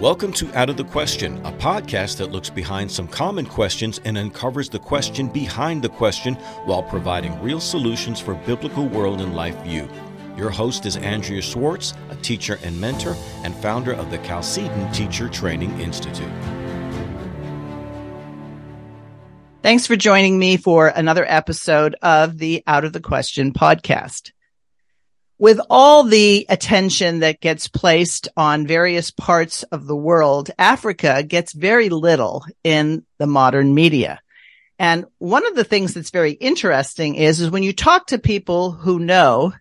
Welcome to Out of the Question, a podcast that looks behind some common questions and uncovers the question behind the question while providing real solutions for biblical world and life view. Your host is Andrea Schwartz, a teacher and mentor and founder of the Chalcedon Teacher Training Institute. Thanks for joining me for another episode of the Out of the Question podcast. With all the attention that gets placed on various parts of the world, Africa gets very little in the modern media. And one of the things that's very interesting is, is when you talk to people who know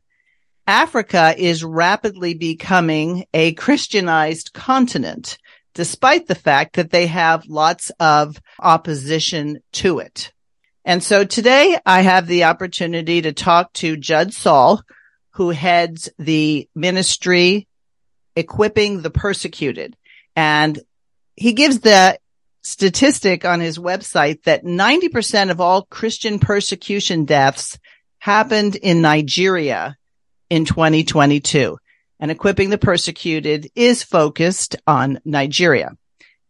Africa is rapidly becoming a Christianized continent despite the fact that they have lots of opposition to it. And so today I have the opportunity to talk to Judd Saul, who heads the ministry equipping the persecuted. And he gives the statistic on his website that 90% of all Christian persecution deaths happened in Nigeria in 2022 and equipping the persecuted is focused on Nigeria.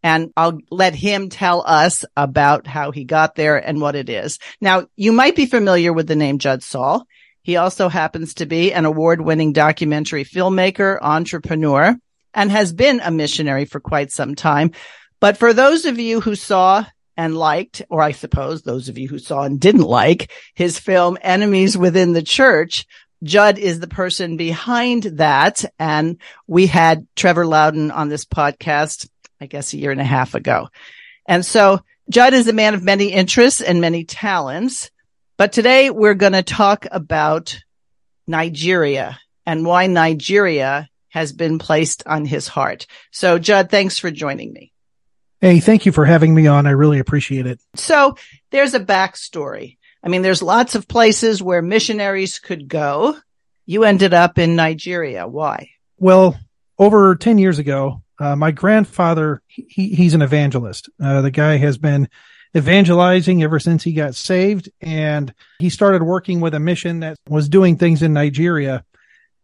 And I'll let him tell us about how he got there and what it is. Now, you might be familiar with the name Judd Saul. He also happens to be an award winning documentary filmmaker, entrepreneur, and has been a missionary for quite some time. But for those of you who saw and liked, or I suppose those of you who saw and didn't like his film Enemies Within the Church, Judd is the person behind that. And we had Trevor Loudon on this podcast, I guess a year and a half ago. And so Judd is a man of many interests and many talents. But today we're going to talk about Nigeria and why Nigeria has been placed on his heart. So Judd, thanks for joining me. Hey, thank you for having me on. I really appreciate it. So there's a backstory I mean, there's lots of places where missionaries could go. You ended up in Nigeria. Why? Well, over 10 years ago, uh, my grandfather, he, he's an evangelist. Uh, the guy has been evangelizing ever since he got saved and he started working with a mission that was doing things in Nigeria.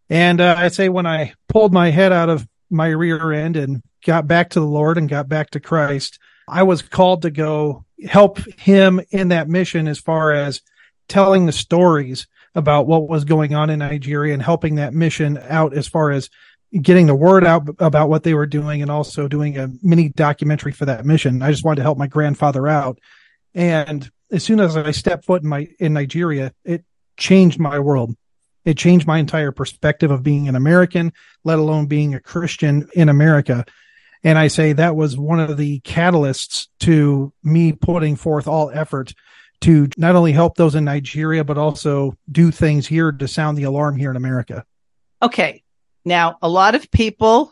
And uh, I'd say when I pulled my head out of my rear end and got back to the Lord and got back to Christ, I was called to go help him in that mission as far as telling the stories about what was going on in Nigeria and helping that mission out as far as getting the word out about what they were doing and also doing a mini documentary for that mission. I just wanted to help my grandfather out. And as soon as I stepped foot in my, in Nigeria, it changed my world. It changed my entire perspective of being an American, let alone being a Christian in America. And I say that was one of the catalysts to me putting forth all effort to not only help those in Nigeria, but also do things here to sound the alarm here in America. Okay. Now, a lot of people,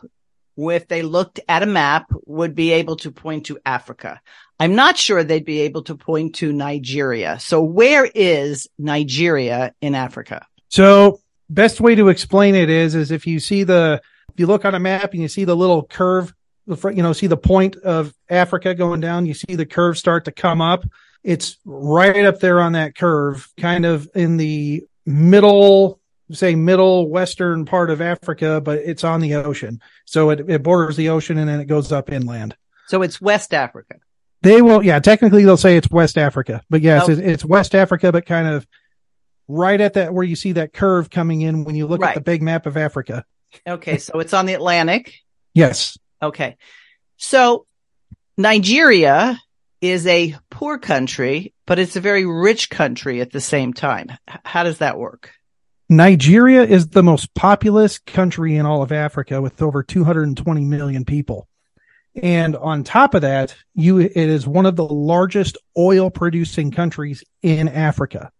if they looked at a map, would be able to point to Africa. I'm not sure they'd be able to point to Nigeria. So where is Nigeria in Africa? So best way to explain it is, is if you see the, if you look on a map and you see the little curve you know, see the point of Africa going down. You see the curve start to come up. It's right up there on that curve, kind of in the middle, say middle western part of Africa, but it's on the ocean. So it, it borders the ocean and then it goes up inland. So it's West Africa. They will, yeah, technically they'll say it's West Africa, but yes, oh. it's, it's West Africa, but kind of right at that where you see that curve coming in when you look right. at the big map of Africa. Okay. So it's on the Atlantic. Yes. Okay. So Nigeria is a poor country, but it's a very rich country at the same time. How does that work? Nigeria is the most populous country in all of Africa with over 220 million people. And on top of that, you, it is one of the largest oil producing countries in Africa.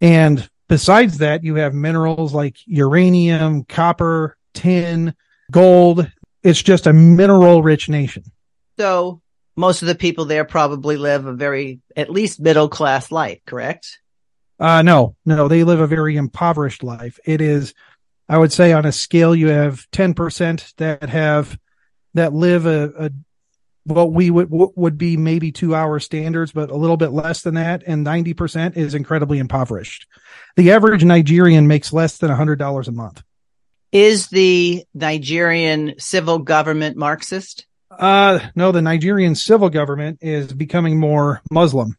And besides that, you have minerals like uranium, copper, tin, gold, it's just a mineral rich nation. So most of the people there probably live a very, at least middle class life, correct? Uh, no, no, they live a very impoverished life. It is, I would say on a scale, you have 10% that have, that live a, a what we would would be maybe to our standards, but a little bit less than that, and ninety percent is incredibly impoverished. The average Nigerian makes less than a hundred dollars a month. Is the Nigerian civil government Marxist? Uh, no, the Nigerian civil government is becoming more Muslim.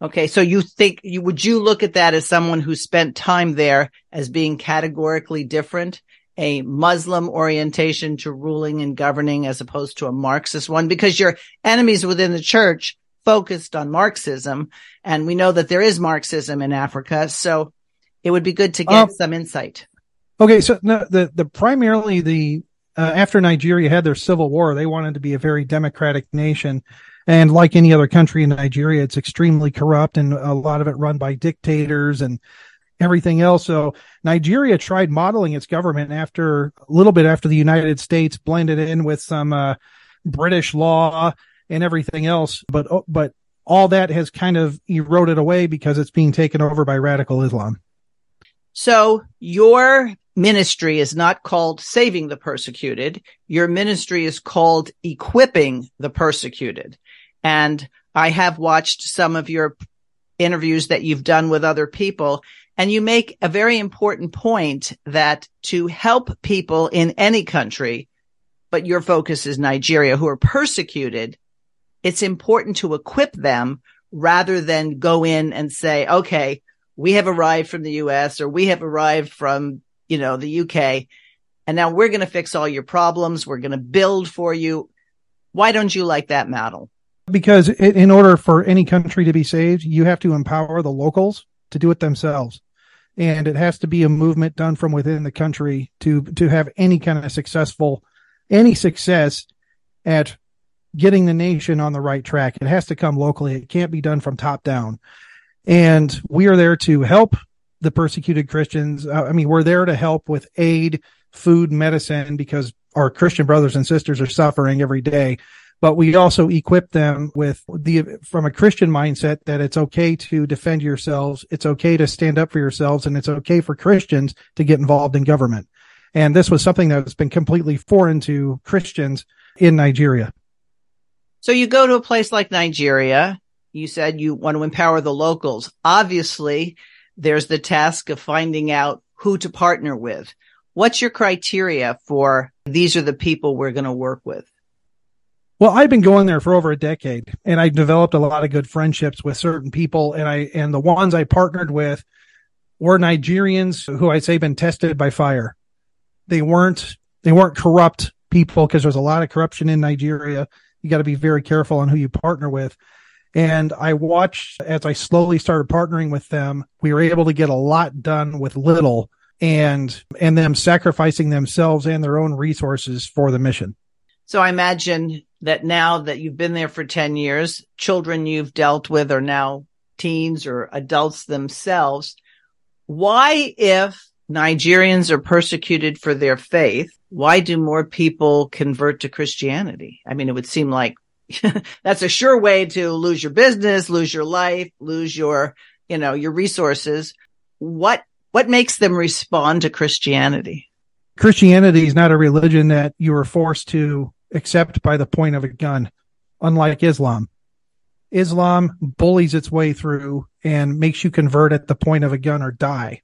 Okay. So you think you, would you look at that as someone who spent time there as being categorically different? A Muslim orientation to ruling and governing as opposed to a Marxist one because your enemies within the church focused on Marxism. And we know that there is Marxism in Africa. So it would be good to get um, some insight. Okay. So no, the, the primarily the, uh, after Nigeria had their civil war, they wanted to be a very democratic nation. And like any other country in Nigeria, it's extremely corrupt and a lot of it run by dictators and everything else. So Nigeria tried modeling its government after a little bit after the United States blended in with some uh, British law and everything else. But oh, but all that has kind of eroded away because it's being taken over by radical Islam. So your ministry is not called saving the persecuted. Your ministry is called equipping the persecuted. And I have watched some of your interviews that you've done with other people and you make a very important point that to help people in any country, but your focus is Nigeria who are persecuted, it's important to equip them rather than go in and say, okay, we have arrived from the US or we have arrived from, you know, the UK. And now we're going to fix all your problems. We're going to build for you. Why don't you like that model? Because in order for any country to be saved, you have to empower the locals to do it themselves. And it has to be a movement done from within the country to to have any kind of successful any success at getting the nation on the right track. It has to come locally. It can't be done from top down. And we are there to help the persecuted christians. Uh, i mean we're there to help with aid food medicine because our christian brothers and sisters are suffering every day but we also equip them with the, from a Christian mindset that it's okay to defend yourselves. It's okay to stand up for yourselves and it's okay for Christians to get involved in government. And this was something that's been completely foreign to Christians in Nigeria. So you go to a place like Nigeria. You said you want to empower the locals. Obviously, there's the task of finding out who to partner with. What's your criteria for these are the people we're going to work with? Well, I've been going there for over a decade and I've developed a lot of good friendships with certain people and I, and the ones I partnered with were Nigerians who I'd say been tested by fire. They weren't, they weren't corrupt people because there's a lot of corruption in Nigeria. You got to be very careful on who you partner with. And I watched as I slowly started partnering with them, we were able to get a lot done with little and, and them sacrificing themselves and their own resources for the mission. So I imagine that now that you've been there for 10 years, children you've dealt with are now teens or adults themselves. Why, if Nigerians are persecuted for their faith, why do more people convert to Christianity? I mean, it would seem like that's a sure way to lose your business, lose your life, lose your, you know, your resources. What, what makes them respond to Christianity? Christianity is not a religion that you are forced to except by the point of a gun, unlike Islam. Islam bullies its way through and makes you convert at the point of a gun or die.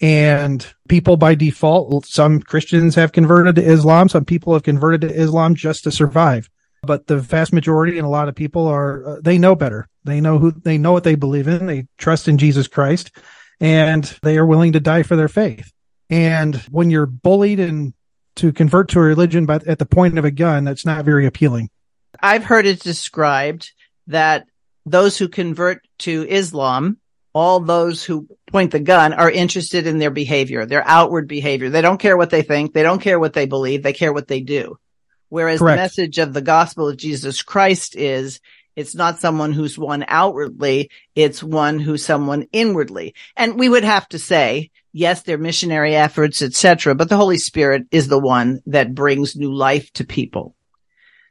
And people by default, some Christians have converted to Islam. Some people have converted to Islam just to survive. But the vast majority and a lot of people are, uh, they know better. They know who, they know what they believe in. They trust in Jesus Christ and they are willing to die for their faith. And when you're bullied and to convert to a religion, but at the point of a gun, that's not very appealing. I've heard it described that those who convert to Islam, all those who point the gun are interested in their behavior, their outward behavior. They don't care what they think. They don't care what they believe. They care what they do. Whereas Correct. the message of the gospel of Jesus Christ is it's not someone who's one outwardly. It's one who's someone inwardly. And we would have to say yes, their missionary efforts, etc., but the Holy Spirit is the one that brings new life to people.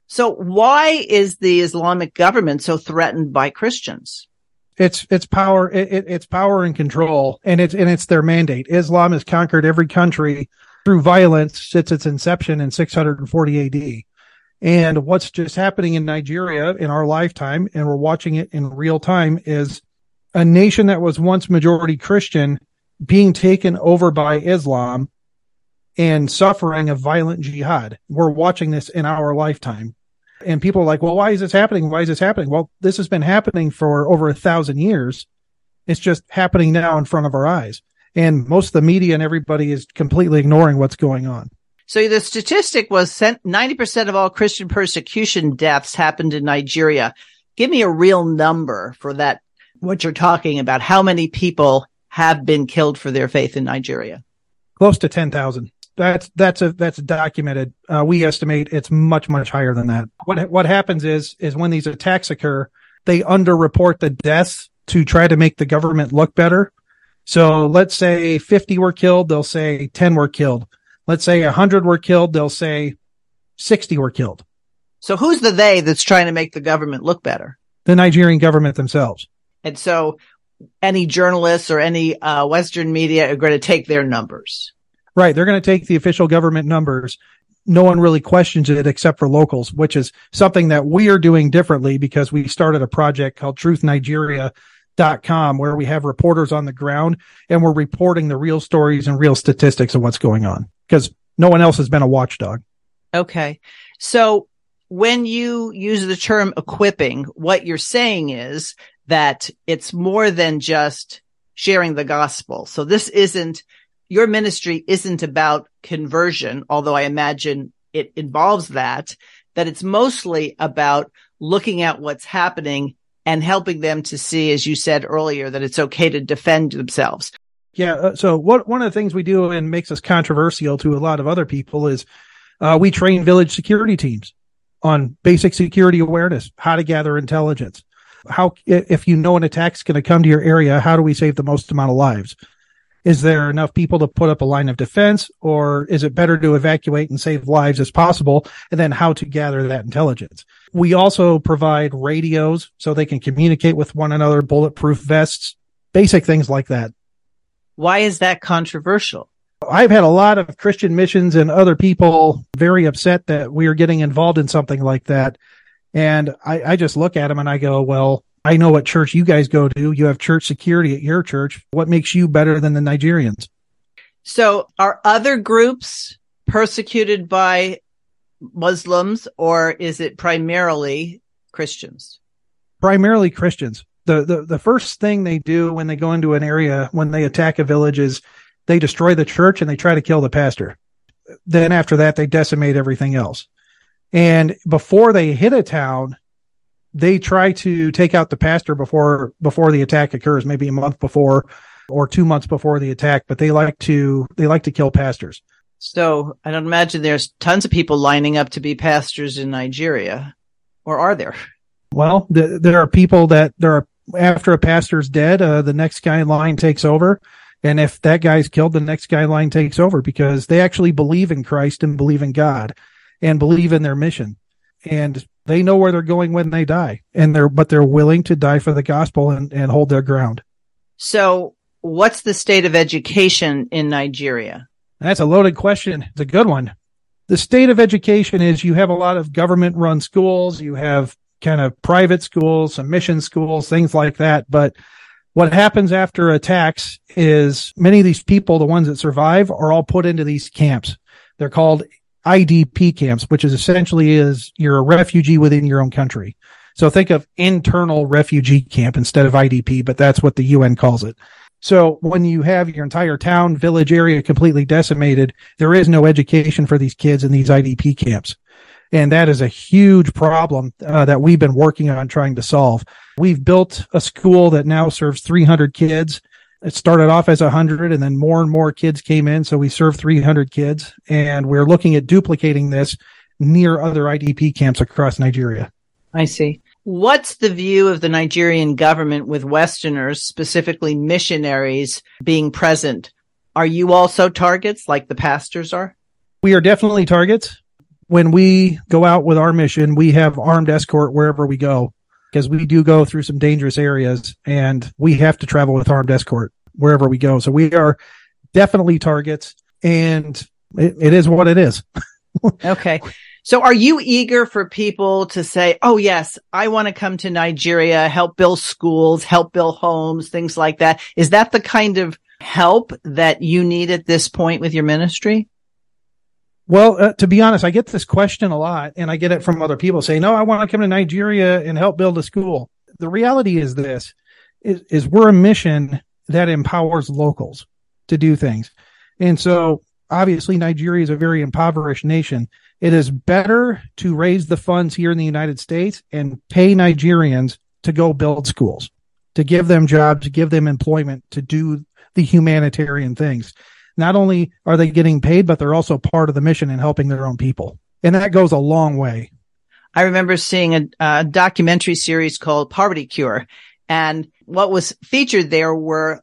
So why is the Islamic government so threatened by Christians? It's it's power it, it's power and control and it's and it's their mandate. Islam has conquered every country through violence since its inception in 640 AD. And what's just happening in Nigeria in our lifetime and we're watching it in real time is a nation that was once majority Christian being taken over by Islam and suffering a violent jihad. We're watching this in our lifetime. And people are like, well, why is this happening? Why is this happening? Well, this has been happening for over a thousand years. It's just happening now in front of our eyes. And most of the media and everybody is completely ignoring what's going on. So the statistic was 90% of all Christian persecution deaths happened in Nigeria. Give me a real number for that, what you're talking about. How many people have been killed for their faith in Nigeria? Close to 10,000 that's that's a that's documented. Uh, we estimate it's much much higher than that. What what happens is is when these attacks occur, they underreport the deaths to try to make the government look better. So let's say 50 were killed, they'll say 10 were killed. Let's say 100 were killed, they'll say 60 were killed. So who's the they that's trying to make the government look better? The Nigerian government themselves. And so any journalists or any uh, Western media are going to take their numbers. Right. They're going to take the official government numbers. No one really questions it except for locals, which is something that we are doing differently because we started a project called truthnigeria.com where we have reporters on the ground and we're reporting the real stories and real statistics of what's going on because no one else has been a watchdog. Okay. So when you use the term equipping, what you're saying is that it's more than just sharing the gospel. So this isn't your ministry isn't about conversion, although I imagine it involves that, that it's mostly about looking at what's happening and helping them to see, as you said earlier, that it's okay to defend themselves. Yeah. Uh, so what, one of the things we do and makes us controversial to a lot of other people is, uh, we train village security teams on basic security awareness, how to gather intelligence. How, if you know an attack's going to come to your area, how do we save the most amount of lives? Is there enough people to put up a line of defense or is it better to evacuate and save lives as possible? And then how to gather that intelligence. We also provide radios so they can communicate with one another, bulletproof vests, basic things like that. Why is that controversial? I've had a lot of Christian missions and other people very upset that we are getting involved in something like that. And I, I just look at them and I go, well, I know what church you guys go to. You have church security at your church. What makes you better than the Nigerians? So are other groups persecuted by Muslims or is it primarily Christians? Primarily Christians. The, the, the first thing they do when they go into an area, when they attack a village is they destroy the church and they try to kill the pastor. Then after that, they decimate everything else. And before they hit a town, they try to take out the pastor before before the attack occurs, maybe a month before or two months before the attack, but they like to they like to kill pastors. So I don't imagine there's tons of people lining up to be pastors in Nigeria, or are there? Well, the, there are people that there are after a pastor's dead, uh, the next guy in line takes over. And if that guy's killed, the next guy in line takes over because they actually believe in Christ and believe in God and believe in their mission. And they know where they're going when they die and they're but they're willing to die for the gospel and, and hold their ground. So what's the state of education in nigeria? That's a loaded question. It's a good one. The state of education is you have a lot of government run schools. You have kind of private schools some mission schools things like that but what happens after attacks is many of these people the ones that survive are all put into these camps they're called IDP camps, which is essentially is you're a refugee within your own country. So think of internal refugee camp instead of IDP, but that's what the UN calls it. So when you have your entire town, village area completely decimated, there is no education for these kids in these IDP camps. And that is a huge problem uh, that we've been working on trying to solve. We've built a school that now serves 300 kids it started off as 100 and then more and more kids came in. So we serve 300 kids and we're looking at duplicating this near other IDP camps across Nigeria. I see. What's the view of the Nigerian government with Westerners, specifically missionaries, being present? Are you also targets like the pastors are? We are definitely targets. When we go out with our mission, we have armed escort wherever we go because we do go through some dangerous areas and we have to travel with armed escort wherever we go. So we are definitely targets and it, it is what it is. okay. So are you eager for people to say, Oh, yes, I want to come to Nigeria, help build schools, help build homes, things like that. Is that the kind of help that you need at this point with your ministry? Well, uh, to be honest, I get this question a lot and I get it from other people saying, no, I want to come to Nigeria and help build a school. The reality is this is, is we're a mission that empowers locals to do things. And so obviously Nigeria is a very impoverished nation. It is better to raise the funds here in the United States and pay Nigerians to go build schools, to give them jobs, to give them employment, to do the humanitarian things. Not only are they getting paid, but they're also part of the mission and helping their own people. And that goes a long way. I remember seeing a, a documentary series called Poverty Cure. And what was featured there were,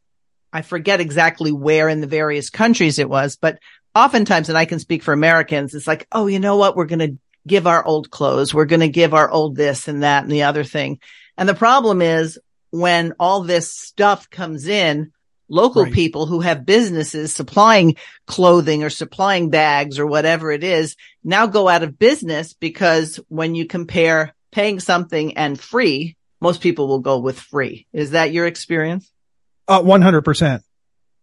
I forget exactly where in the various countries it was, but oftentimes, and I can speak for Americans, it's like, oh, you know what? We're going to give our old clothes. We're going to give our old this and that and the other thing. And the problem is when all this stuff comes in, local right. people who have businesses supplying clothing or supplying bags or whatever it is now go out of business because when you compare paying something and free, most people will go with free. Is that your experience? Uh, 100%.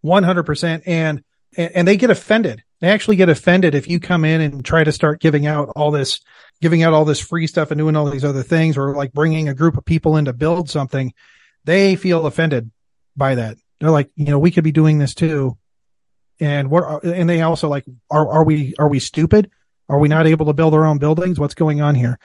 100%. And, and they get offended. They actually get offended if you come in and try to start giving out all this, giving out all this free stuff and doing all these other things or like bringing a group of people in to build something. They feel offended by that they're like, you know, we could be doing this too. And what, and they also like, are, are we, are we stupid? Are we not able to build our own buildings? What's going on here?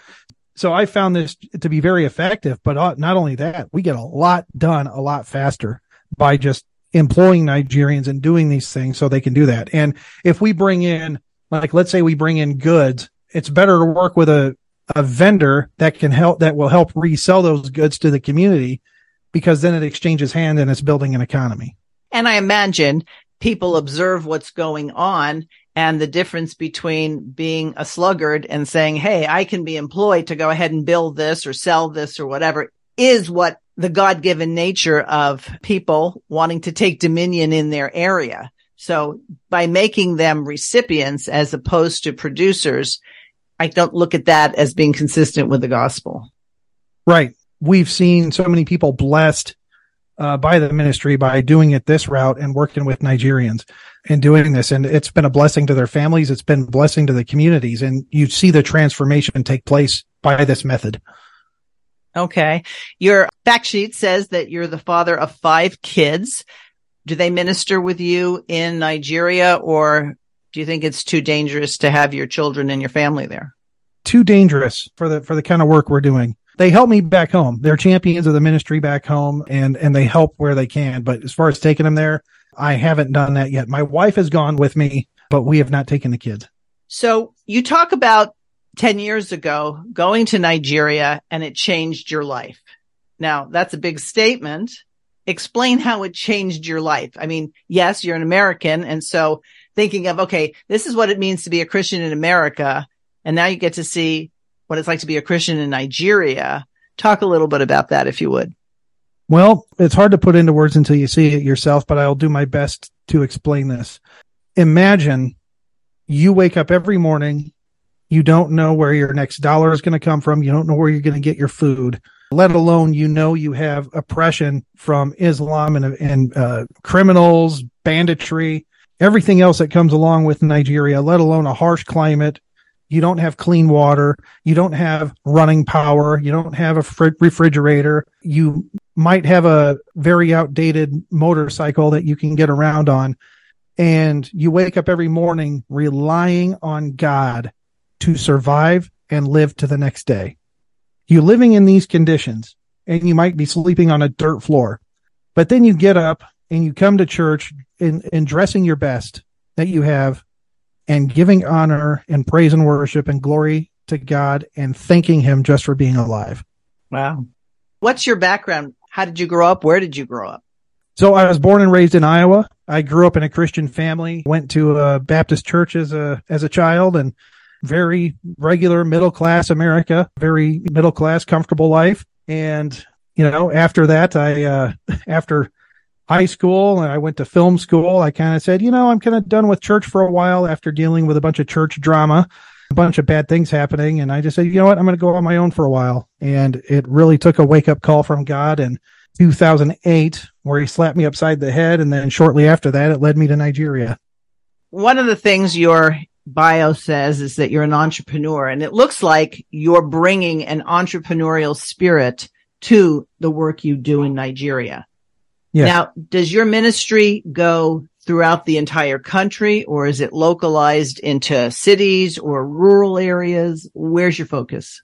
So I found this to be very effective, but uh, not only that, we get a lot done a lot faster by just employing Nigerians and doing these things so they can do that. And if we bring in, like, let's say we bring in goods, it's better to work with a, a vendor that can help, that will help resell those goods to the community because then it exchanges hand and it's building an economy. And I imagine people observe what's going on and the difference between being a sluggard and saying, Hey, I can be employed to go ahead and build this or sell this or whatever is what the God given nature of people wanting to take dominion in their area. So by making them recipients as opposed to producers, I don't look at that as being consistent with the gospel. Right we've seen so many people blessed uh, by the ministry by doing it this route and working with Nigerians and doing this. And it's been a blessing to their families. It's been a blessing to the communities. And you see the transformation take place by this method. Okay. Your fact sheet says that you're the father of five kids. Do they minister with you in Nigeria or do you think it's too dangerous to have your children and your family there? Too dangerous for the, for the kind of work we're doing they help me back home. They're champions of the ministry back home and, and they help where they can. But as far as taking them there, I haven't done that yet. My wife has gone with me, but we have not taken the kids. So you talk about 10 years ago going to Nigeria and it changed your life. Now that's a big statement. Explain how it changed your life. I mean, yes, you're an American. And so thinking of, okay, this is what it means to be a Christian in America. And now you get to see what it's like to be a Christian in Nigeria. Talk a little bit about that, if you would. Well, it's hard to put into words until you see it yourself, but I'll do my best to explain this. Imagine you wake up every morning. You don't know where your next dollar is going to come from. You don't know where you're going to get your food, let alone you know you have oppression from Islam and, and uh, criminals, banditry, everything else that comes along with Nigeria, let alone a harsh climate, you don't have clean water. You don't have running power. You don't have a fr- refrigerator. You might have a very outdated motorcycle that you can get around on. And you wake up every morning relying on God to survive and live to the next day. You're living in these conditions and you might be sleeping on a dirt floor, but then you get up and you come to church in, in dressing your best that you have and giving honor and praise and worship and glory to God and thanking Him just for being alive. Wow. What's your background? How did you grow up? Where did you grow up? So I was born and raised in Iowa. I grew up in a Christian family, went to a Baptist church as a, as a child and very regular middle class America, very middle class, comfortable life. And, you know, after that, I, uh, after high school and I went to film school, I kind of said, you know, I'm kind of done with church for a while after dealing with a bunch of church drama, a bunch of bad things happening. And I just said, you know what? I'm going to go on my own for a while. And it really took a wake up call from God in 2008 where he slapped me upside the head. And then shortly after that, it led me to Nigeria. One of the things your bio says is that you're an entrepreneur and it looks like you're bringing an entrepreneurial spirit to the work you do in Nigeria. Now, does your ministry go throughout the entire country or is it localized into cities or rural areas? Where's your focus?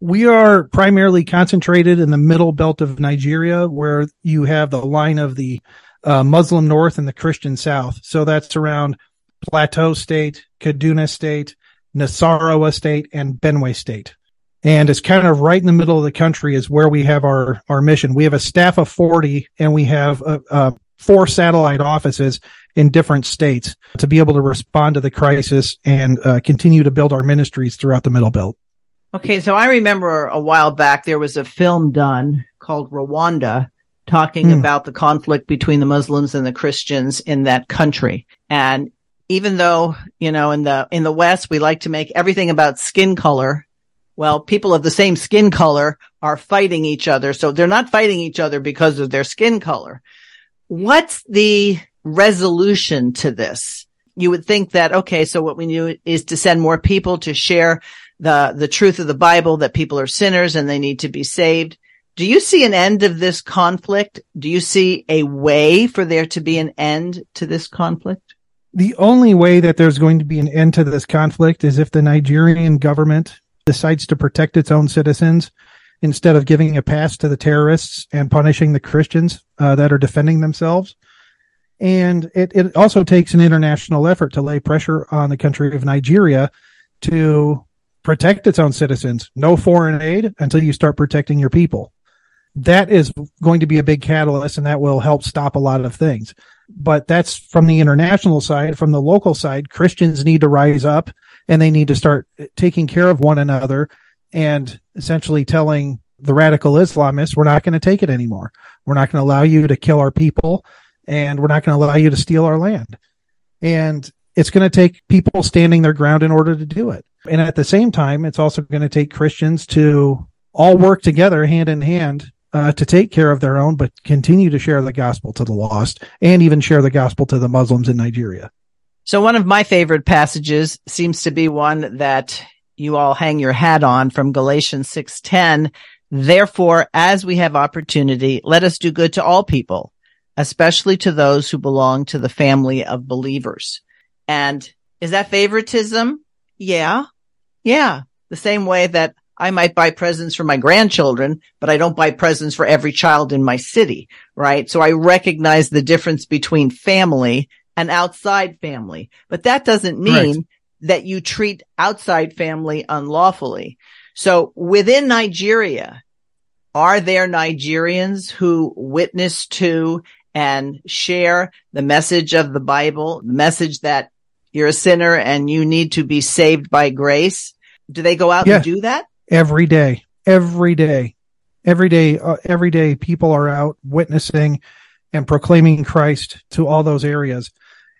We are primarily concentrated in the middle belt of Nigeria where you have the line of the uh, Muslim North and the Christian South. So that's around Plateau State, Kaduna State, Nasarawa State, and Benue State. And it's kind of right in the middle of the country is where we have our, our mission. We have a staff of 40 and we have uh, uh, four satellite offices in different states to be able to respond to the crisis and uh, continue to build our ministries throughout the middle belt. Okay. So I remember a while back, there was a film done called Rwanda talking Hmm. about the conflict between the Muslims and the Christians in that country. And even though, you know, in the, in the West, we like to make everything about skin color. Well, people of the same skin color are fighting each other. So they're not fighting each other because of their skin color. What's the resolution to this? You would think that, okay, so what we do is to send more people to share the, the truth of the Bible that people are sinners and they need to be saved. Do you see an end of this conflict? Do you see a way for there to be an end to this conflict? The only way that there's going to be an end to this conflict is if the Nigerian government decides to protect its own citizens instead of giving a pass to the terrorists and punishing the Christians uh, that are defending themselves. And it, it also takes an international effort to lay pressure on the country of Nigeria to protect its own citizens. No foreign aid until you start protecting your people. That is going to be a big catalyst and that will help stop a lot of things. But that's from the international side. From the local side, Christians need to rise up and they need to start taking care of one another and essentially telling the radical Islamists, we're not going to take it anymore. We're not going to allow you to kill our people and we're not going to allow you to steal our land. And it's going to take people standing their ground in order to do it. And at the same time, it's also going to take Christians to all work together hand in hand uh, to take care of their own, but continue to share the gospel to the lost and even share the gospel to the Muslims in Nigeria. So one of my favorite passages seems to be one that you all hang your hat on from Galatians 6:10. Therefore, as we have opportunity, let us do good to all people, especially to those who belong to the family of believers. And is that favoritism? Yeah. Yeah. The same way that I might buy presents for my grandchildren, but I don't buy presents for every child in my city, right? So I recognize the difference between family and outside family, but that doesn't mean Right. that you treat outside family unlawfully. So within Nigeria, are there Nigerians who witness to and share the message of the Bible, the message that you're a sinner and you need to be saved by grace? Do they go out Yeah. and do that? every day, every day, every day, uh, every day, people are out witnessing and proclaiming Christ to all those areas.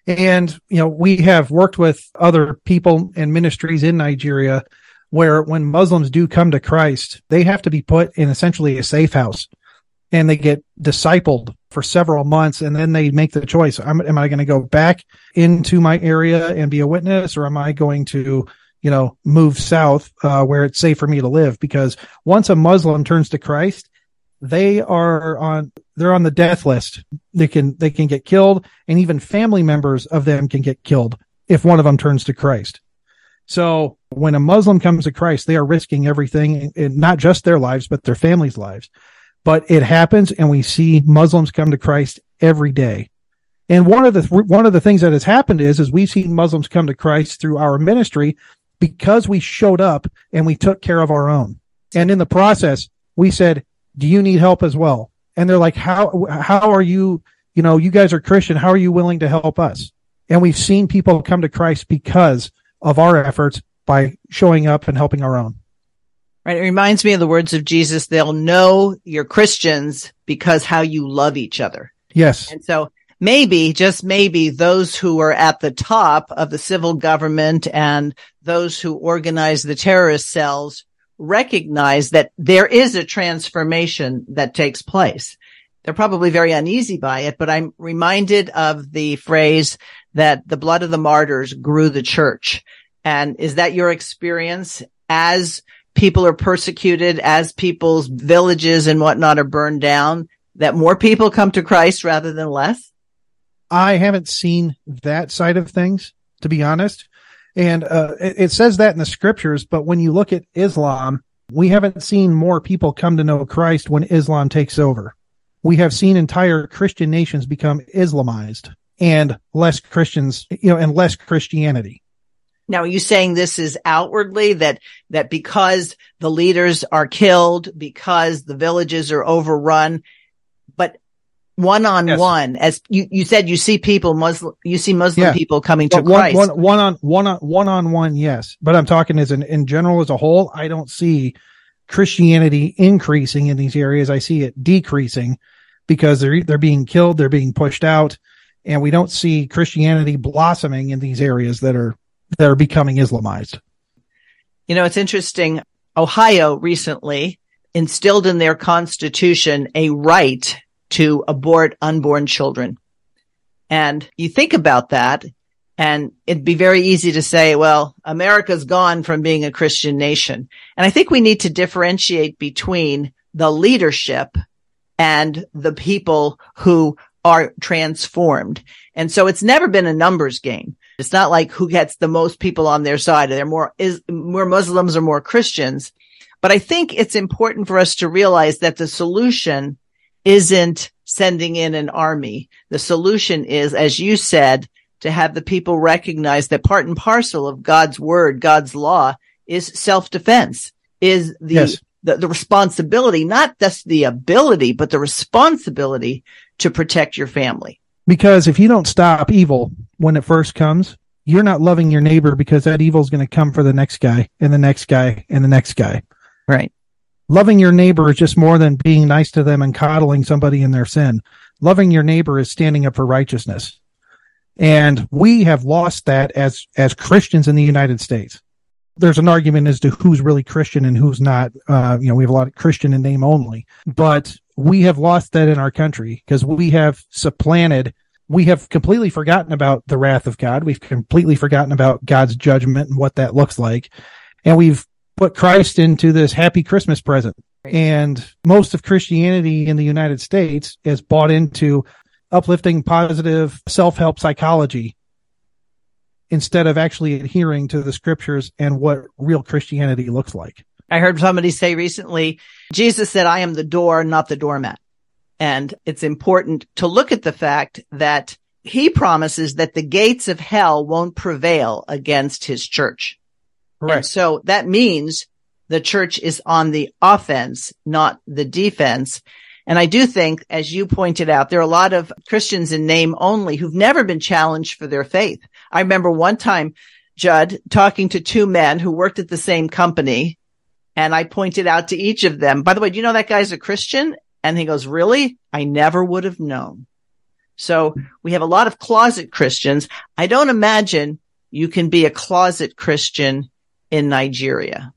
And, you know, we have worked with other people and ministries in Nigeria where when Muslims do come to Christ, they have to be put in essentially a safe house and they get discipled for several months. And then they make the choice. Am, am I going to go back into my area and be a witness or am I going to you know, move south, uh, where it's safe for me to live. Because once a Muslim turns to Christ, they are on, they're on the death list. They can, they can get killed and even family members of them can get killed if one of them turns to Christ. So when a Muslim comes to Christ, they are risking everything, and not just their lives, but their families' lives. But it happens and we see Muslims come to Christ every day. And one of the, one of the things that has happened is, is we've seen Muslims come to Christ through our ministry because we showed up and we took care of our own. And in the process, we said, do you need help as well? And they're like, how, how are you, you know, you guys are Christian. How are you willing to help us? And we've seen people come to Christ because of our efforts by showing up and helping our own. Right. It reminds me of the words of Jesus. They'll know you're Christians because how you love each other. Yes. And so maybe, just maybe those who are at the top of the civil government and those who organize the terrorist cells recognize that there is a transformation that takes place. they're probably very uneasy by it, but I'm reminded of the phrase that the blood of the martyrs grew the church. And is that your experience as people are persecuted, as people's villages and whatnot are burned down, that more people come to Christ rather than less? I haven't seen that side of things, to be honest. And uh, it, it says that in the scriptures, but when you look at Islam, we haven't seen more people come to know Christ when Islam takes over. We have seen entire Christian nations become Islamized and less Christians, you know, and less Christianity. Now, are you saying this is outwardly that, that because the leaders are killed, because the villages are overrun, one on one, as you, you said, you see people Muslim, you see Muslim yeah. people coming to one, Christ. One, one on one on one on one, yes. But I'm talking as an in general as a whole. I don't see Christianity increasing in these areas. I see it decreasing because they're they're being killed, they're being pushed out, and we don't see Christianity blossoming in these areas that are that are becoming Islamized. You know, it's interesting. Ohio recently instilled in their constitution a right to abort unborn children. And you think about that and it'd be very easy to say, well, America's gone from being a Christian nation. And I think we need to differentiate between the leadership and the people who are transformed. And so it's never been a numbers game. It's not like who gets the most people on their side. They're more is more Muslims or more Christians. But I think it's important for us to realize that the solution isn't sending in an army. The solution is, as you said, to have the people recognize that part and parcel of God's word, God's law is self-defense, is the, yes. the, the responsibility, not just the ability, but the responsibility to protect your family. Because if you don't stop evil when it first comes, you're not loving your neighbor because that evil is going to come for the next guy and the next guy and the next guy. Right. Loving your neighbor is just more than being nice to them and coddling somebody in their sin. Loving your neighbor is standing up for righteousness. And we have lost that as, as Christians in the United States. There's an argument as to who's really Christian and who's not. Uh, you know, we have a lot of Christian in name only, but we have lost that in our country because we have supplanted we have completely forgotten about the wrath of God. We've completely forgotten about God's judgment and what that looks like. And we've put Christ into this happy Christmas present. And most of Christianity in the United States is bought into uplifting, positive self-help psychology instead of actually adhering to the scriptures and what real Christianity looks like. I heard somebody say recently, Jesus said, I am the door, not the doormat. And it's important to look at the fact that he promises that the gates of hell won't prevail against his church. Right. And so that means the church is on the offense, not the defense. And I do think, as you pointed out, there are a lot of Christians in name only who've never been challenged for their faith. I remember one time, Judd, talking to two men who worked at the same company. And I pointed out to each of them, by the way, do you know that guy's a Christian? And he goes, really? I never would have known. So we have a lot of closet Christians. I don't imagine you can be a closet Christian in Nigeria.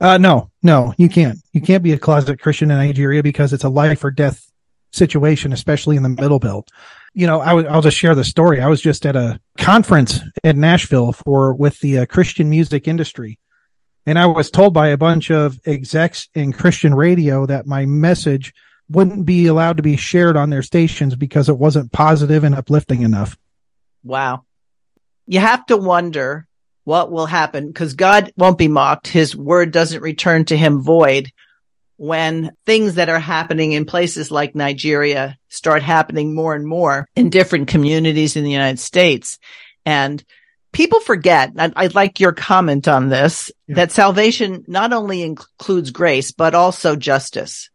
Uh, no, no, you can't. You can't be a closet Christian in Nigeria because it's a life or death situation, especially in the middle belt. You know, I w- I'll just share the story. I was just at a conference in Nashville for with the uh, Christian music industry, and I was told by a bunch of execs in Christian radio that my message wouldn't be allowed to be shared on their stations because it wasn't positive and uplifting enough. Wow. You have to wonder what will happen because God won't be mocked. His word doesn't return to him void when things that are happening in places like Nigeria start happening more and more in different communities in the United States. And people forget, I'd like your comment on this, yeah. that salvation not only includes grace, but also justice.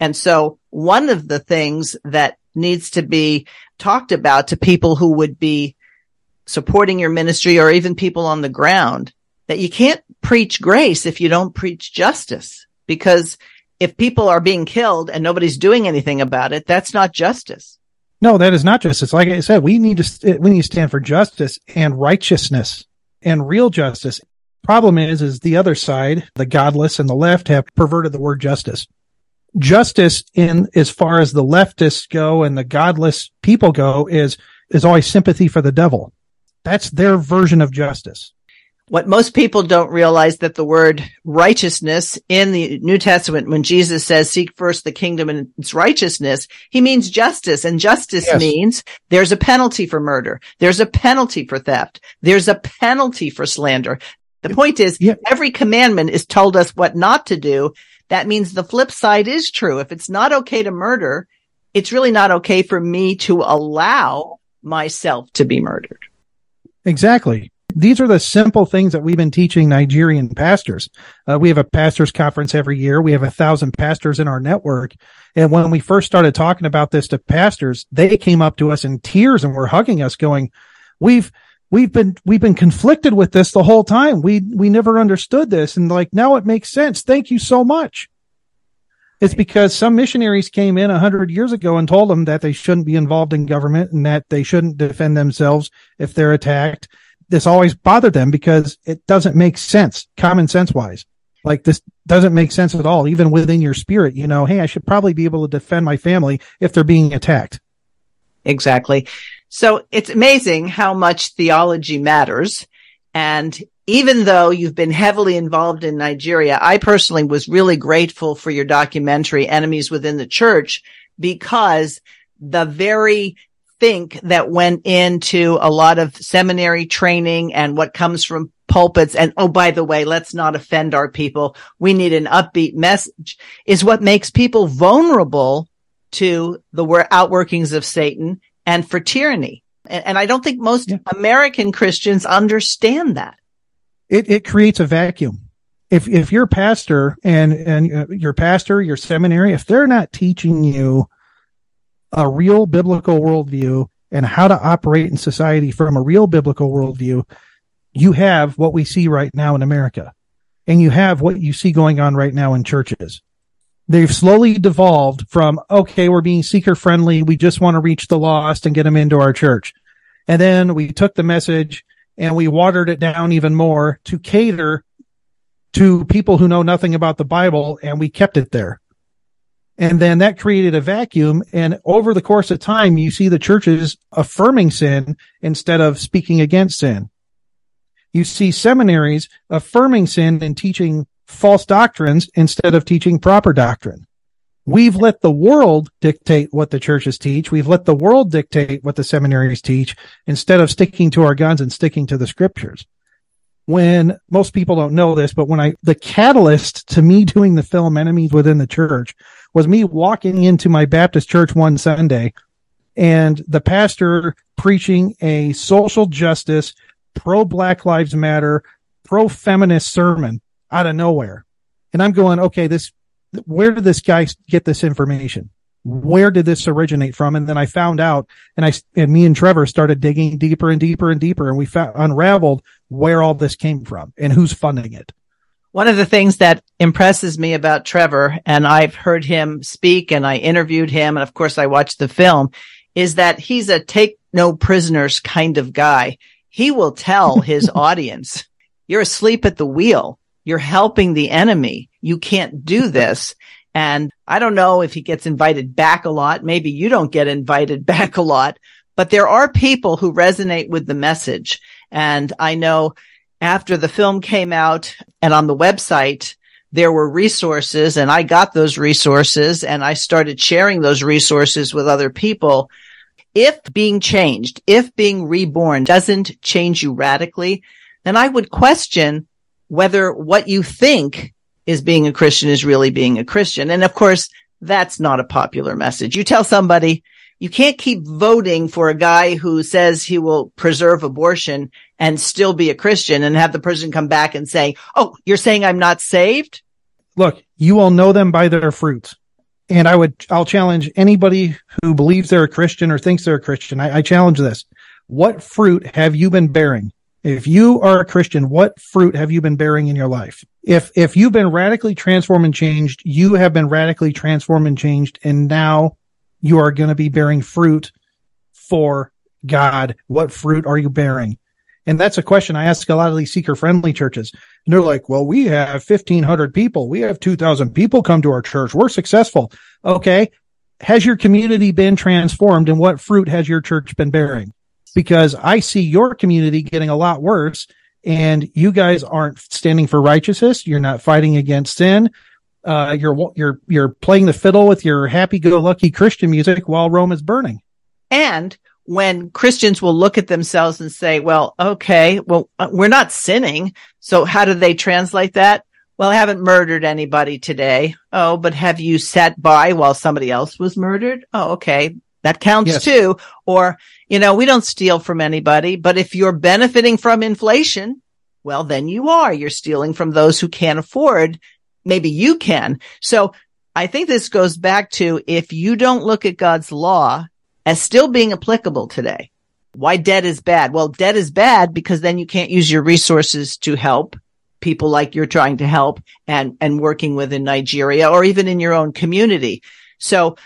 And so one of the things that needs to be talked about to people who would be supporting your ministry or even people on the ground that you can't preach grace if you don't preach justice because if people are being killed and nobody's doing anything about it, that's not justice. No, that is not justice. Like I said, we need to, we need to stand for justice and righteousness and real justice. Problem is, is the other side, the godless and the left have perverted the word justice. justice in as far as the leftists go and the godless people go is is always sympathy for the devil. That's their version of justice. What most people don't realize that the word righteousness in the New Testament, when Jesus says, seek first the kingdom and its righteousness, he means justice. And justice yes. means there's a penalty for murder. There's a penalty for theft. There's a penalty for slander. The point is yeah. every commandment is told us what not to do. That means the flip side is true. If it's not okay to murder, it's really not okay for me to allow myself to be murdered. Exactly. These are the simple things that we've been teaching Nigerian pastors. Uh, we have a pastors conference every year. We have a thousand pastors in our network. And when we first started talking about this to pastors, they came up to us in tears and were hugging us going, we've, we've been, we've been conflicted with this the whole time. We, we never understood this. And like, now it makes sense. Thank you so much. It's because some missionaries came in a hundred years ago and told them that they shouldn't be involved in government and that they shouldn't defend themselves if they're attacked this always bothered them because it doesn't make sense, common sense wise. Like this doesn't make sense at all, even within your spirit. You know, hey, I should probably be able to defend my family if they're being attacked. Exactly. So it's amazing how much theology matters. And even though you've been heavily involved in Nigeria, I personally was really grateful for your documentary, Enemies Within the Church, because the very think that went into a lot of seminary training and what comes from pulpits. And oh, by the way, let's not offend our people. We need an upbeat message is what makes people vulnerable to the outworkings of Satan and for tyranny. And, and I don't think most yeah. American Christians understand that. It, it creates a vacuum. If, if your pastor and, and uh, your pastor, your seminary, if they're not teaching you a real biblical worldview and how to operate in society from a real biblical worldview, you have what we see right now in America. And you have what you see going on right now in churches. They've slowly devolved from, okay, we're being seeker friendly. We just want to reach the lost and get them into our church. And then we took the message and we watered it down even more to cater to people who know nothing about the Bible and we kept it there. And then that created a vacuum. And over the course of time, you see the churches affirming sin instead of speaking against sin. You see seminaries affirming sin and teaching false doctrines instead of teaching proper doctrine. We've let the world dictate what the churches teach. We've let the world dictate what the seminaries teach instead of sticking to our guns and sticking to the scriptures. When most people don't know this, but when I, the catalyst to me doing the film Enemies Within the Church was me walking into my Baptist church one Sunday and the pastor preaching a social justice, pro Black Lives Matter, pro feminist sermon out of nowhere. And I'm going, okay, this, where did this guy get this information? Where did this originate from? And then I found out and I, and me and Trevor started digging deeper and deeper and deeper and we found, unraveled where all this came from and who's funding it. One of the things that impresses me about Trevor, and I've heard him speak and I interviewed him, and of course I watched the film, is that he's a take no prisoners kind of guy. He will tell his audience, you're asleep at the wheel. You're helping the enemy. You can't do this. And I don't know if he gets invited back a lot. Maybe you don't get invited back a lot, but there are people who resonate with the message. And I know after the film came out and on the website, there were resources and I got those resources and I started sharing those resources with other people. If being changed, if being reborn doesn't change you radically, then I would question whether what you think is being a Christian is really being a Christian. And of course, that's not a popular message. You tell somebody you can't keep voting for a guy who says he will preserve abortion and still be a Christian and have the person come back and say, Oh, you're saying I'm not saved? Look, you will know them by their fruits. And I would, I'll challenge anybody who believes they're a Christian or thinks they're a Christian. I, I challenge this. What fruit have you been bearing? If you are a Christian, what fruit have you been bearing in your life? If, if you've been radically transformed and changed, you have been radically transformed and changed. And now you are going to be bearing fruit for God. What fruit are you bearing? And that's a question I ask a lot of these seeker friendly churches. And they're like, well, we have 1500 people. We have 2000 people come to our church. We're successful. Okay. Has your community been transformed and what fruit has your church been bearing? Because I see your community getting a lot worse and you guys aren't standing for righteousness. You're not fighting against sin. Uh, you're, you're, you're playing the fiddle with your happy go lucky Christian music while Rome is burning. And when Christians will look at themselves and say, well, okay, well, uh, we're not sinning. So how do they translate that? Well, I haven't murdered anybody today. Oh, but have you sat by while somebody else was murdered? Oh, okay. That counts yes. too. Or, you know, we don't steal from anybody, but if you're benefiting from inflation, well, then you are. You're stealing from those who can't afford. Maybe you can. So I think this goes back to if you don't look at God's law as still being applicable today. Why debt is bad? Well, debt is bad because then you can't use your resources to help people like you're trying to help and, and working with in Nigeria or even in your own community. So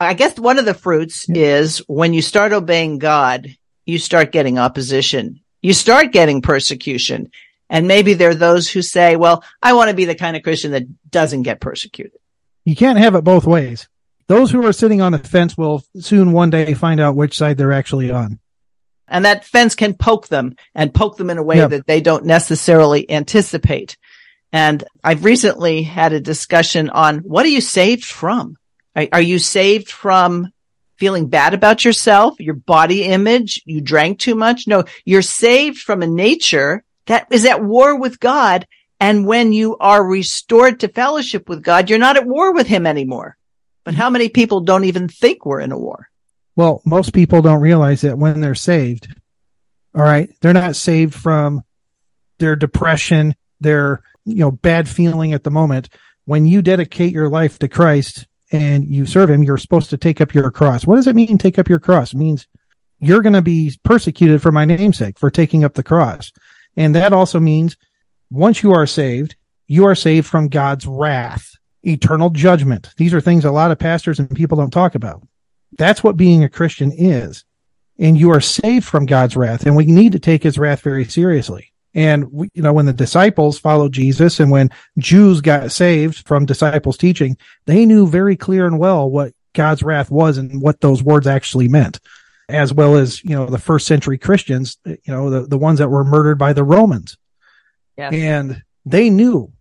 I guess one of the fruits is when you start obeying God, you start getting opposition. You start getting persecution. And maybe there are those who say, well, I want to be the kind of Christian that doesn't get persecuted. You can't have it both ways. Those who are sitting on the fence will soon one day find out which side they're actually on. And that fence can poke them and poke them in a way yep. that they don't necessarily anticipate. And I've recently had a discussion on what are you saved from? Are, you saved from feeling bad about yourself, your body image? You drank too much? No, you're saved from a nature that is at war with God. And when you are restored to fellowship with God, you're not at war with him anymore. But how many people don't even think we're in a war? Well, most people don't realize that when they're saved, all right, they're not saved from their depression, their, you know, bad feeling at the moment. When you dedicate your life to Christ and you serve him, you're supposed to take up your cross. What does it mean, take up your cross? It means you're going to be persecuted for my namesake, for taking up the cross. And that also means once you are saved, you are saved from God's wrath eternal judgment. These are things a lot of pastors and people don't talk about. That's what being a Christian is. And you are saved from God's wrath. And we need to take his wrath very seriously. And we, you know, when the disciples followed Jesus and when Jews got saved from disciples teaching, they knew very clear and well what God's wrath was and what those words actually meant, as well as, you know, the first century Christians, you know, the, the ones that were murdered by the Romans. Yes. And they knew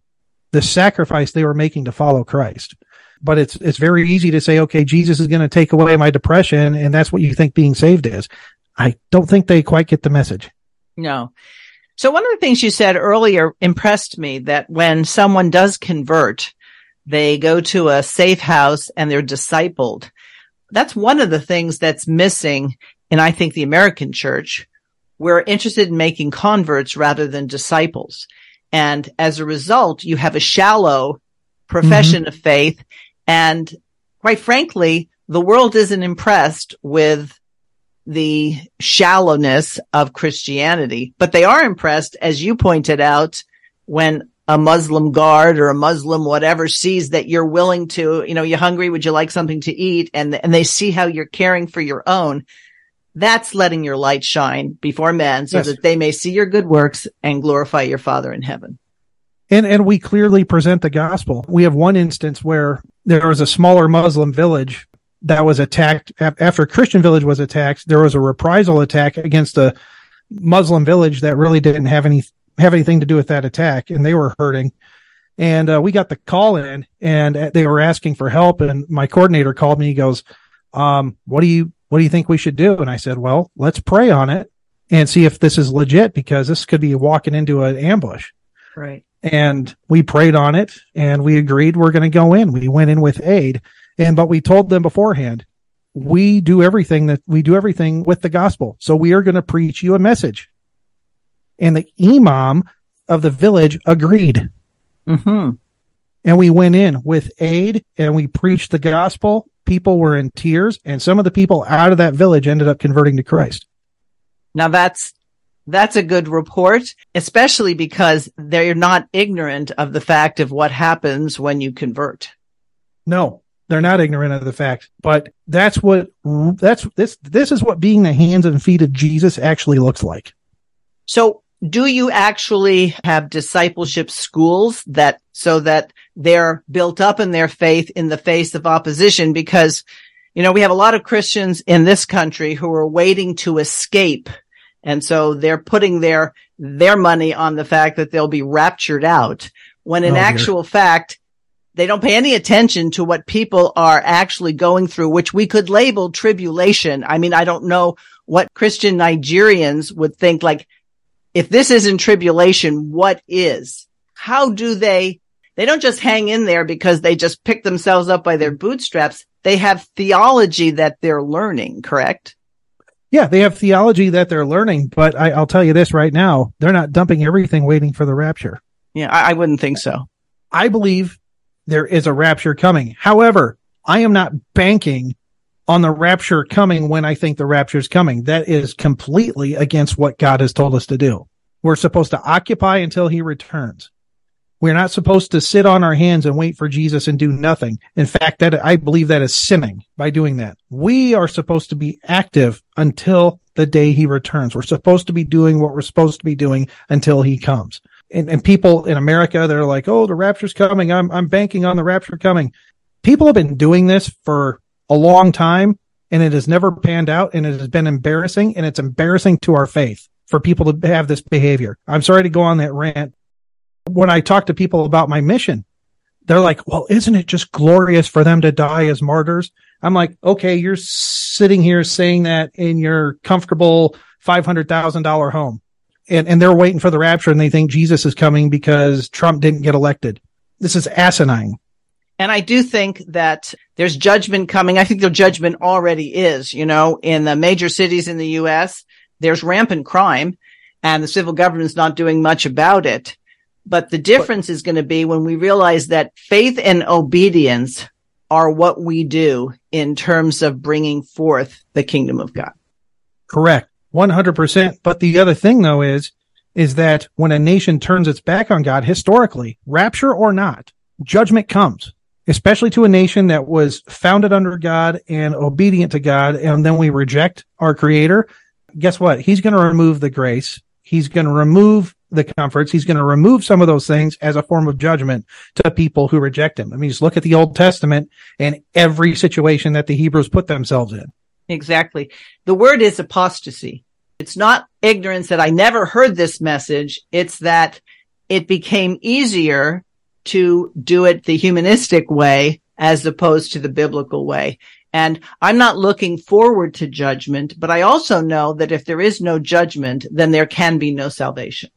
the sacrifice they were making to follow Christ. But it's it's very easy to say, okay, Jesus is going to take away my depression, and that's what you think being saved is. I don't think they quite get the message. No. So one of the things you said earlier impressed me that when someone does convert, they go to a safe house and they're discipled. That's one of the things that's missing in, I think, the American church. We're interested in making converts rather than disciples. And as a result, you have a shallow profession mm-hmm. of faith. And quite frankly, the world isn't impressed with the shallowness of Christianity, but they are impressed, as you pointed out, when a Muslim guard or a Muslim whatever sees that you're willing to, you know, you're hungry. Would you like something to eat? And, and they see how you're caring for your own. That's letting your light shine before men so yes. that they may see your good works and glorify your Father in heaven. And, and we clearly present the gospel. We have one instance where there was a smaller Muslim village that was attacked after Christian village was attacked. There was a reprisal attack against a Muslim village that really didn't have any, have anything to do with that attack and they were hurting. And uh, we got the call in and they were asking for help. And my coordinator called me. He goes, um, what do you, what do you think we should do? And I said, well, let's pray on it and see if this is legit because this could be walking into an ambush. Right. And we prayed on it and we agreed we're going to go in. We went in with aid and, but we told them beforehand, we do everything that we do everything with the gospel. So we are going to preach you a message. And the imam of the village agreed. Mm-hmm. And we went in with aid and we preached the gospel people were in tears and some of the people out of that village ended up converting to Christ. Now that's that's a good report, especially because they're not ignorant of the fact of what happens when you convert. No, they're not ignorant of the fact, but that's what that's this this is what being the hands and feet of Jesus actually looks like. So do you actually have discipleship schools that so that they're built up in their faith in the face of opposition? Because, you know, we have a lot of Christians in this country who are waiting to escape. And so they're putting their, their money on the fact that they'll be raptured out when in oh, actual fact, they don't pay any attention to what people are actually going through, which we could label tribulation. I mean, I don't know what Christian Nigerians would think like, if this isn't tribulation, what is? How do they, they don't just hang in there because they just pick themselves up by their bootstraps. They have theology that they're learning, correct? Yeah, they have theology that they're learning, but I, will tell you this right now. They're not dumping everything waiting for the rapture. Yeah, I, I wouldn't think so. I believe there is a rapture coming. However, I am not banking on the rapture coming when I think the rapture is coming. That is completely against what God has told us to do. We're supposed to occupy until he returns. We're not supposed to sit on our hands and wait for Jesus and do nothing. In fact, that I believe that is sinning by doing that. We are supposed to be active until the day he returns. We're supposed to be doing what we're supposed to be doing until he comes. And, and people in America, they're like, Oh, the rapture's coming. I'm, I'm banking on the rapture coming. People have been doing this for a long time and it has never panned out and it has been embarrassing and it's embarrassing to our faith for people to have this behavior. I'm sorry to go on that rant. When I talk to people about my mission, they're like, well, isn't it just glorious for them to die as martyrs? I'm like, okay, you're sitting here saying that in your comfortable $500,000 home and, and they're waiting for the rapture and they think Jesus is coming because Trump didn't get elected. This is asinine. And I do think that there's judgment coming. I think the judgment already is, you know, in the major cities in the U.S., there's rampant crime and the civil government's not doing much about it. But the difference but, is going to be when we realize that faith and obedience are what we do in terms of bringing forth the kingdom of God. Correct. 100%. But the other thing though is, is that when a nation turns its back on God historically, rapture or not, judgment comes especially to a nation that was founded under God and obedient to God. And then we reject our creator. Guess what? He's going to remove the grace. He's going to remove the comforts. He's going to remove some of those things as a form of judgment to people who reject him. I mean, just look at the Old Testament and every situation that the Hebrews put themselves in. Exactly. The word is apostasy. It's not ignorance that I never heard this message. It's that it became easier to do it the humanistic way as opposed to the biblical way. And I'm not looking forward to judgment, but I also know that if there is no judgment, then there can be no salvation.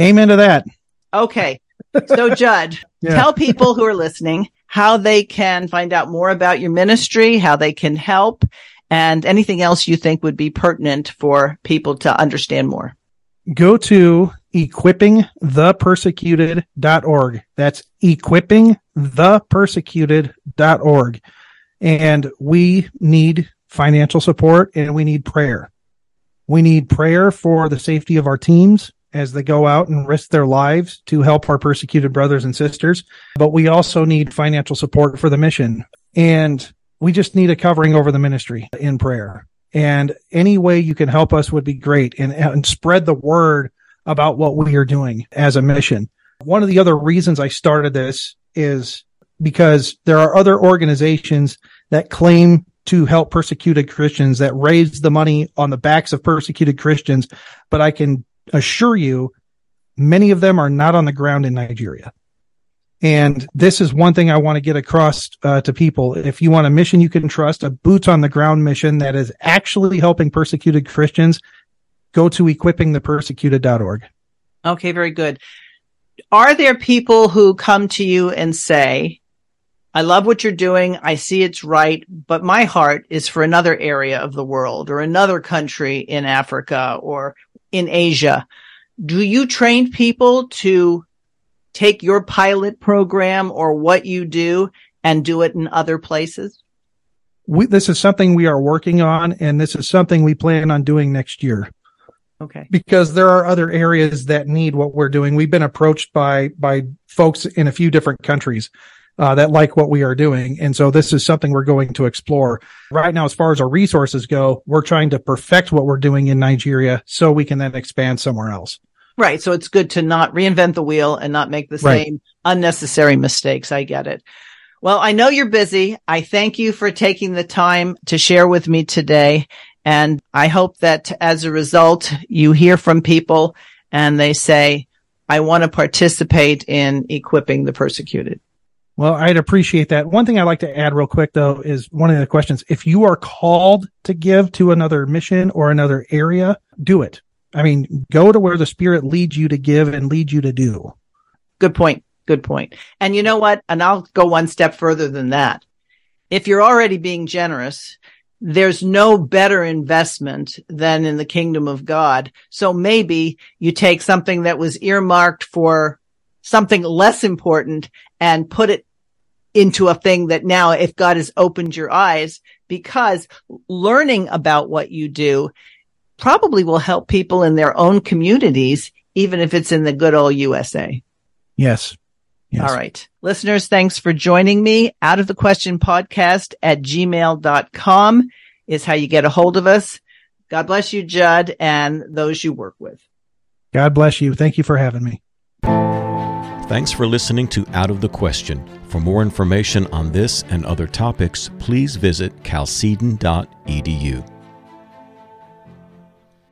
Amen to that. Okay. So Judd, yeah. tell people who are listening how they can find out more about your ministry, how they can help, and anything else you think would be pertinent for people to understand more. Go to equippingthepersecuted.org. That's equippingthepersecuted.org. And we need financial support and we need prayer. We need prayer for the safety of our teams as they go out and risk their lives to help our persecuted brothers and sisters. But we also need financial support for the mission. And we just need a covering over the ministry in prayer. And any way you can help us would be great and, and spread the word about what we are doing as a mission. One of the other reasons I started this is because there are other organizations that claim to help persecuted Christians that raise the money on the backs of persecuted Christians. But I can assure you, many of them are not on the ground in Nigeria. And this is one thing I want to get across uh, to people. If you want a mission you can trust, a boots on the ground mission that is actually helping persecuted Christians, go to equippingthepersecuted.org. Okay, very good. Are there people who come to you and say, I love what you're doing. I see it's right, but my heart is for another area of the world or another country in Africa or in Asia. Do you train people to take your pilot program or what you do and do it in other places? We, this is something we are working on and this is something we plan on doing next year. Okay. Because there are other areas that need what we're doing. We've been approached by by folks in a few different countries uh, that like what we are doing, and so this is something we're going to explore. Right now, as far as our resources go, we're trying to perfect what we're doing in Nigeria so we can then expand somewhere else. Right. So it's good to not reinvent the wheel and not make the Right. same unnecessary mistakes. I get it. Well, I know you're busy. I thank you for taking the time to share with me today. And I hope that as a result, you hear from people and they say, I want to participate in equipping the persecuted. Well, I'd appreciate that. One thing I'd like to add real quick though is one of the questions. If you are called to give to another mission or another area, do it. I mean, go to where the spirit leads you to give and leads you to do. Good point. Good point. And you know what? And I'll go one step further than that. If you're already being generous, there's no better investment than in the kingdom of God. So maybe you take something that was earmarked for something less important and put it into a thing that now, if God has opened your eyes, because learning about what you do probably will help people in their own communities, even if it's in the good old USA. Yes. Yes. All right. Listeners, thanks for joining me. Out of the question podcast at gmail.com is how you get a hold of us. God bless you, Judd, and those you work with. God bless you. Thank you for having me. Thanks for listening to Out of the Question. For more information on this and other topics, please visit chalcedon.edu.